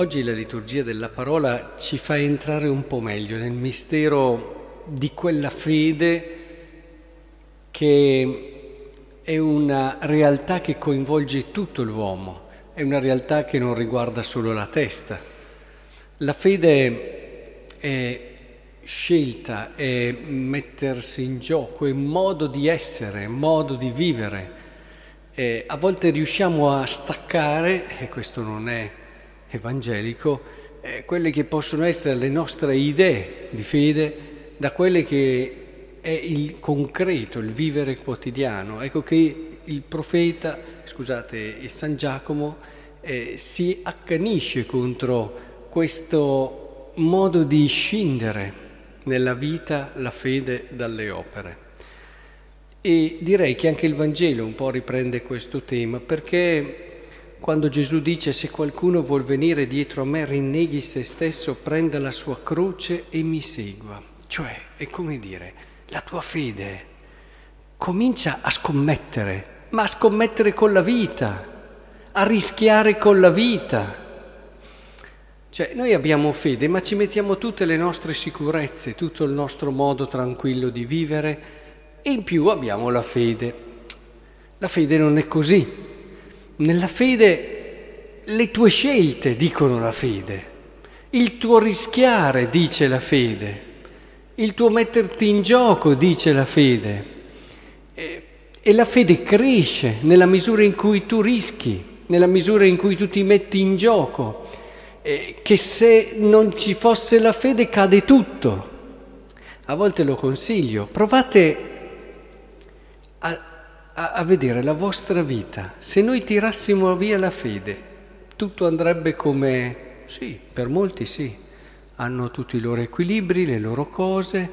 Oggi la liturgia della parola ci fa entrare un po' meglio nel mistero di quella fede che è una realtà che coinvolge tutto l'uomo, è una realtà che non riguarda solo la testa. La fede è scelta, è mettersi in gioco, è modo di essere, modo di vivere. E a volte riusciamo a staccare, e questo non è evangelico, eh, quelle che possono essere le nostre idee di fede da quelle che è il concreto, il vivere quotidiano. Ecco che il profeta, scusate, il San Giacomo eh, si accanisce contro questo modo di scindere nella vita la fede dalle opere. E direi che anche il Vangelo un po' riprende questo tema perché quando Gesù dice se qualcuno vuol venire dietro a me rinneghi se stesso, prenda la sua croce e mi segua. Cioè, è come dire, la tua fede comincia a scommettere, ma a scommettere con la vita, a rischiare con la vita. Cioè, noi abbiamo fede, ma ci mettiamo tutte le nostre sicurezze, tutto il nostro modo tranquillo di vivere e in più abbiamo la fede. La fede non è così. Nella fede le tue scelte dicono la fede, il tuo rischiare dice la fede, il tuo metterti in gioco dice la fede. E, e la fede cresce nella misura in cui tu rischi, nella misura in cui tu ti metti in gioco, e che se non ci fosse la fede cade tutto. A volte lo consiglio, provate a a, a vedere la vostra vita. Se noi tirassimo via la fede, tutto andrebbe come... Sì, per molti sì, hanno tutti i loro equilibri, le loro cose.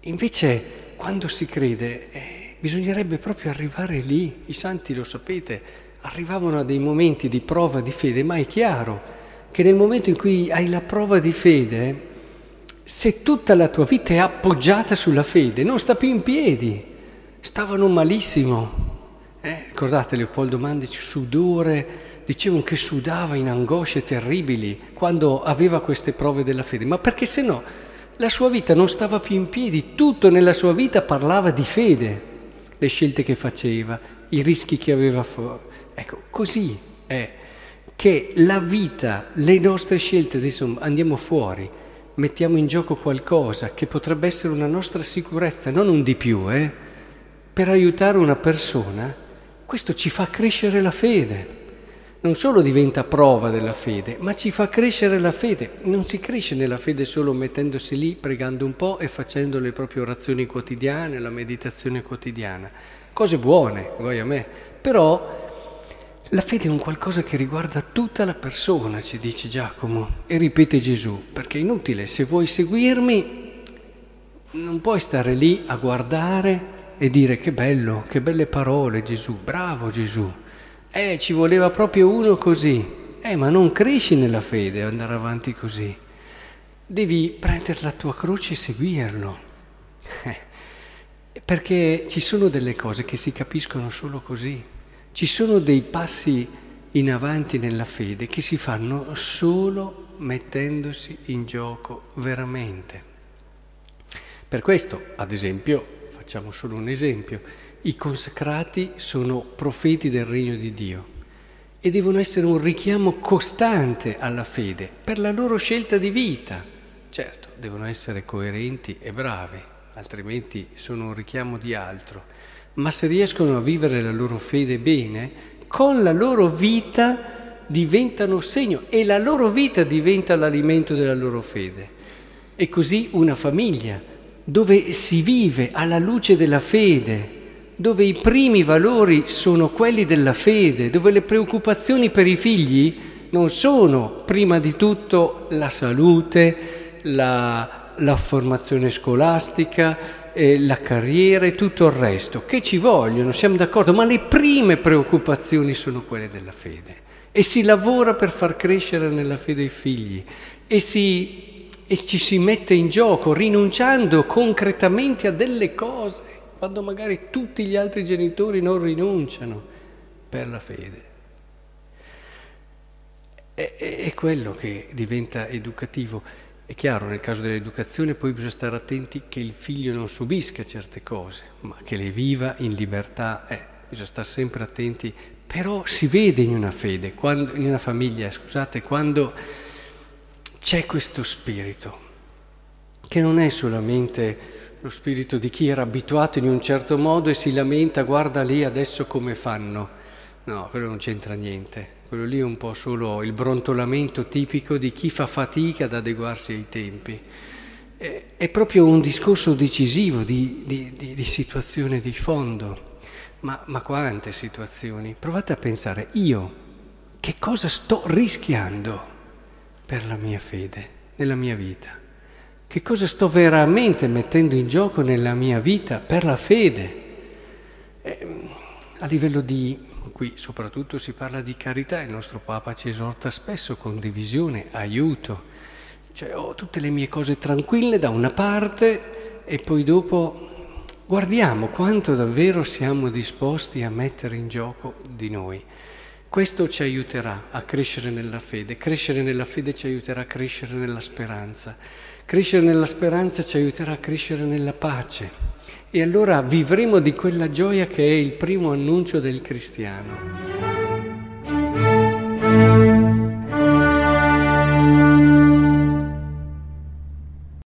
Invece, quando si crede, eh, bisognerebbe proprio arrivare lì. I santi, lo sapete, arrivavano a dei momenti di prova di fede, ma è chiaro che nel momento in cui hai la prova di fede, se tutta la tua vita è appoggiata sulla fede, non sta più in piedi stavano malissimo. Eh, ricordate Leopoldo Mandici, sudore, dicevano che sudava in angosce terribili quando aveva queste prove della fede, ma perché se no la sua vita non stava più in piedi, tutto nella sua vita parlava di fede, le scelte che faceva, i rischi che aveva fuori. Ecco, così è che la vita, le nostre scelte, adesso andiamo fuori, mettiamo in gioco qualcosa che potrebbe essere una nostra sicurezza, non un di più, eh? per aiutare una persona, questo ci fa crescere la fede. Non solo diventa prova della fede, ma ci fa crescere la fede. Non si cresce nella fede solo mettendosi lì, pregando un po' e facendo le proprie orazioni quotidiane, la meditazione quotidiana. Cose buone, vuoi a me. Però la fede è un qualcosa che riguarda tutta la persona, ci dice Giacomo. E ripete Gesù, perché è inutile, se vuoi seguirmi, non puoi stare lì a guardare e dire che bello, che belle parole Gesù, bravo Gesù. Eh, ci voleva proprio uno così. Eh, ma non cresci nella fede andare avanti così. Devi prendere la tua croce e seguirlo. Eh, perché ci sono delle cose che si capiscono solo così. Ci sono dei passi in avanti nella fede che si fanno solo mettendosi in gioco veramente. Per questo, ad esempio, Facciamo solo un esempio. I consacrati sono profeti del regno di Dio e devono essere un richiamo costante alla fede per la loro scelta di vita. Certo, devono essere coerenti e bravi, altrimenti sono un richiamo di altro. Ma se riescono a vivere la loro fede bene, con la loro vita diventano segno e la loro vita diventa l'alimento della loro fede. E così una famiglia dove si vive alla luce della fede, dove i primi valori sono quelli della fede, dove le preoccupazioni per i figli non sono prima di tutto la salute, la, la formazione scolastica, eh, la carriera e tutto il resto, che ci vogliono, siamo d'accordo, ma le prime preoccupazioni sono quelle della fede. E si lavora per far crescere nella fede i figli e si e ci si mette in gioco rinunciando concretamente a delle cose, quando magari tutti gli altri genitori non rinunciano per la fede. è, è quello che diventa educativo. È chiaro, nel caso dell'educazione poi bisogna stare attenti che il figlio non subisca certe cose, ma che le viva in libertà. Eh, bisogna stare sempre attenti, però si vede in una fede, quando, in una famiglia, scusate, quando c'è questo spirito, che non è solamente lo spirito di chi era abituato in un certo modo e si lamenta, guarda lì adesso come fanno. No, quello non c'entra niente, quello lì è un po' solo il brontolamento tipico di chi fa fatica ad adeguarsi ai tempi. È, proprio un discorso decisivo di, di, di, di situazione di fondo. Ma, ma quante situazioni? Provate a pensare, io che cosa sto rischiando per la mia fede, nella mia vita? Che cosa sto veramente mettendo in gioco nella mia vita per la fede? Eh, a livello di, qui soprattutto si parla di carità, il nostro Papa ci esorta spesso condivisione, aiuto. Cioè ho tutte le mie cose tranquille da una parte e poi dopo guardiamo quanto davvero siamo disposti a mettere in gioco di noi. Questo ci aiuterà a crescere nella fede, crescere nella fede ci aiuterà a crescere nella speranza, crescere nella speranza ci aiuterà a crescere nella pace e allora vivremo di quella gioia che è il primo annuncio del cristiano.